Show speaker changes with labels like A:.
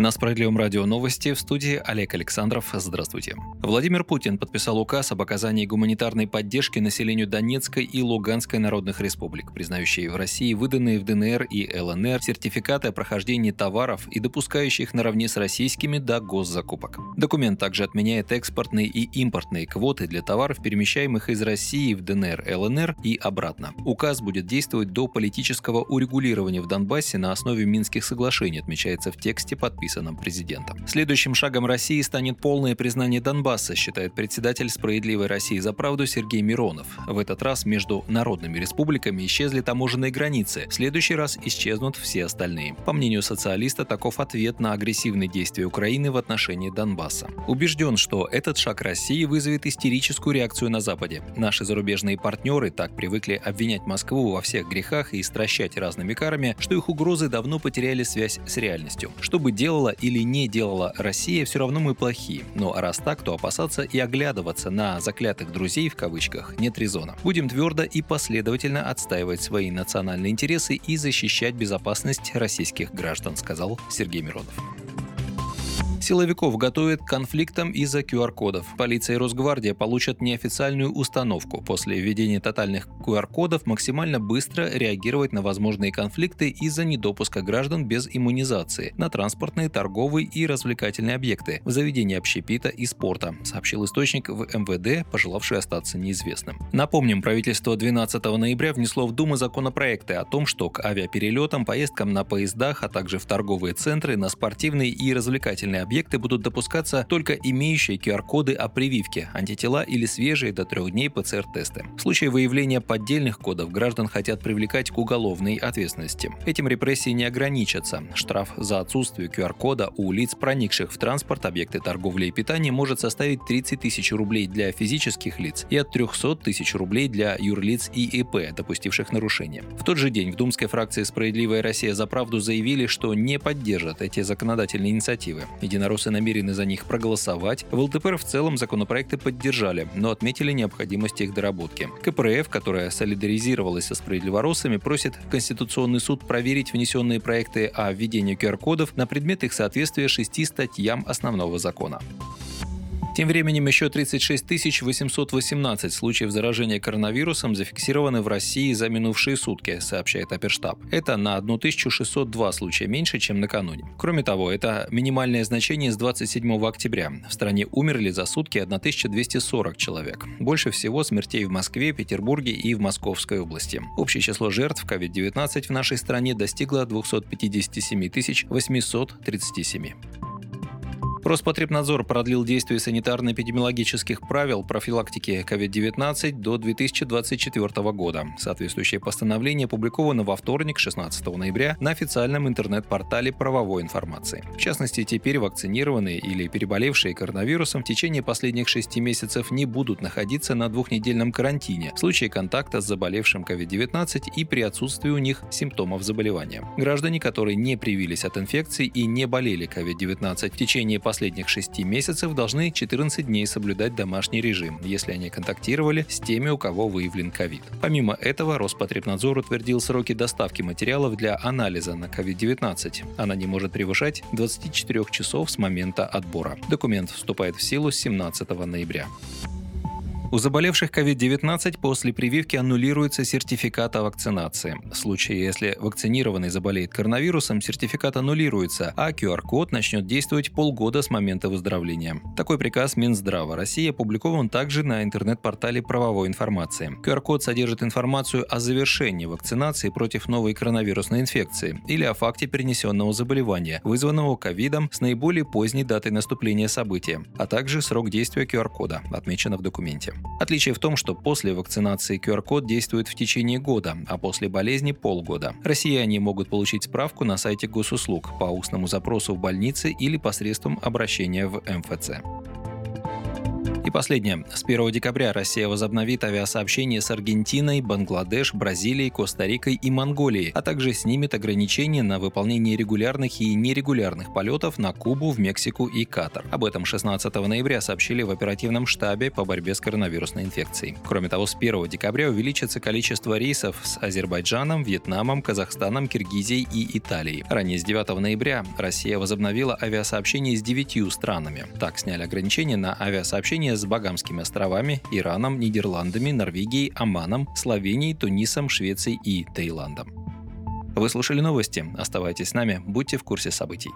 A: На Справедливом радио новости в студии Олег Александров. Здравствуйте. Владимир Путин подписал указ об оказании гуманитарной поддержки населению Донецкой и Луганской народных республик, признающие в России выданные в ДНР и ЛНР сертификаты о прохождении товаров и допускающие их наравне с российскими до госзакупок. Документ также отменяет экспортные и импортные квоты для товаров, перемещаемых из России в ДНР, ЛНР и обратно. Указ будет действовать до политического урегулирования в Донбассе на основе Минских соглашений, отмечается в тексте подписанного подписанном президентом. Следующим шагом России станет полное признание Донбасса, считает председатель «Справедливой России за правду» Сергей Миронов. В этот раз между народными республиками исчезли таможенные границы, в следующий раз исчезнут все остальные. По мнению социалиста, таков ответ на агрессивные действия Украины в отношении Донбасса. Убежден, что этот шаг России вызовет истерическую реакцию на Западе. Наши зарубежные партнеры так привыкли обвинять Москву во всех грехах и стращать разными карами, что их угрозы давно потеряли связь с реальностью. Что бы делал делала или не делала Россия, все равно мы плохие. Но раз так, то опасаться и оглядываться на «заклятых друзей» в кавычках нет резона. Будем твердо и последовательно отстаивать свои национальные интересы и защищать безопасность российских граждан, сказал Сергей Миронов. Силовиков готовят к конфликтам из-за QR-кодов. Полиция и Росгвардия получат неофициальную установку. После введения тотальных QR-кодов максимально быстро реагировать на возможные конфликты из-за недопуска граждан без иммунизации на транспортные, торговые и развлекательные объекты, в заведении общепита и спорта, сообщил источник в МВД, пожелавший остаться неизвестным. Напомним, правительство 12 ноября внесло в Думу законопроекты о том, что к авиаперелетам, поездкам на поездах, а также в торговые центры, на спортивные и развлекательные объекты объекты будут допускаться только имеющие QR-коды о прививке, антитела или свежие до трех дней ПЦР-тесты. В случае выявления поддельных кодов граждан хотят привлекать к уголовной ответственности. Этим репрессии не ограничатся. Штраф за отсутствие QR-кода у лиц, проникших в транспорт, объекты торговли и питания, может составить 30 тысяч рублей для физических лиц и от 300 тысяч рублей для юрлиц и ИП, допустивших нарушения. В тот же день в Думской фракции «Справедливая Россия за правду» заявили, что не поддержат эти законодательные инициативы. Единороссы намерены за них проголосовать. В ЛДПР в целом законопроекты поддержали, но отметили необходимость их доработки. КПРФ, которая солидаризировалась со справедливоросами, просит Конституционный суд проверить внесенные проекты о введении QR-кодов на предмет их соответствия шести статьям основного закона. Тем временем еще 36 818 случаев заражения коронавирусом зафиксированы в России за минувшие сутки, сообщает Оперштаб. Это на 1602 случая меньше, чем накануне. Кроме того, это минимальное значение с 27 октября. В стране умерли за сутки 1240 человек. Больше всего смертей в Москве, Петербурге и в Московской области. Общее число жертв COVID-19 в нашей стране достигло 257 837. Роспотребнадзор продлил действие санитарно-эпидемиологических правил профилактики COVID-19 до 2024 года. Соответствующее постановление опубликовано во вторник, 16 ноября, на официальном интернет-портале правовой информации. В частности, теперь вакцинированные или переболевшие коронавирусом в течение последних шести месяцев не будут находиться на двухнедельном карантине в случае контакта с заболевшим COVID-19 и при отсутствии у них симптомов заболевания. Граждане, которые не привились от инфекции и не болели COVID-19 в течение последних 6 месяцев должны 14 дней соблюдать домашний режим, если они контактировали с теми, у кого выявлен ковид. Помимо этого, Роспотребнадзор утвердил сроки доставки материалов для анализа на COVID-19. Она не может превышать 24 часов с момента отбора. Документ вступает в силу с 17 ноября. У заболевших COVID-19 после прививки аннулируется сертификат о вакцинации. В случае, если вакцинированный заболеет коронавирусом, сертификат аннулируется, а QR-код начнет действовать полгода с момента выздоровления. Такой приказ Минздрава России опубликован также на интернет-портале правовой информации. QR-код содержит информацию о завершении вакцинации против новой коронавирусной инфекции или о факте перенесенного заболевания, вызванного ковидом с наиболее поздней датой наступления события, а также срок действия QR-кода, отмечено в документе. Отличие в том, что после вакцинации QR-код действует в течение года, а после болезни – полгода. Россияне могут получить справку на сайте госуслуг по устному запросу в больнице или посредством обращения в МФЦ. И последнее. С 1 декабря Россия возобновит авиасообщение с Аргентиной, Бангладеш, Бразилией, Коста-Рикой и Монголией, а также снимет ограничения на выполнение регулярных и нерегулярных полетов на Кубу, в Мексику и Катар. Об этом 16 ноября сообщили в оперативном штабе по борьбе с коронавирусной инфекцией. Кроме того, с 1 декабря увеличится количество рейсов с Азербайджаном, Вьетнамом, Казахстаном, Киргизией и Италией. Ранее с 9 ноября Россия возобновила авиасообщение с девятью странами. Так сняли ограничения на авиасообщение с Багамскими островами, Ираном, Нидерландами, Норвегией, Оманом, Словенией, Тунисом, Швецией и Таиландом. Вы слушали новости. Оставайтесь с нами, будьте в курсе событий.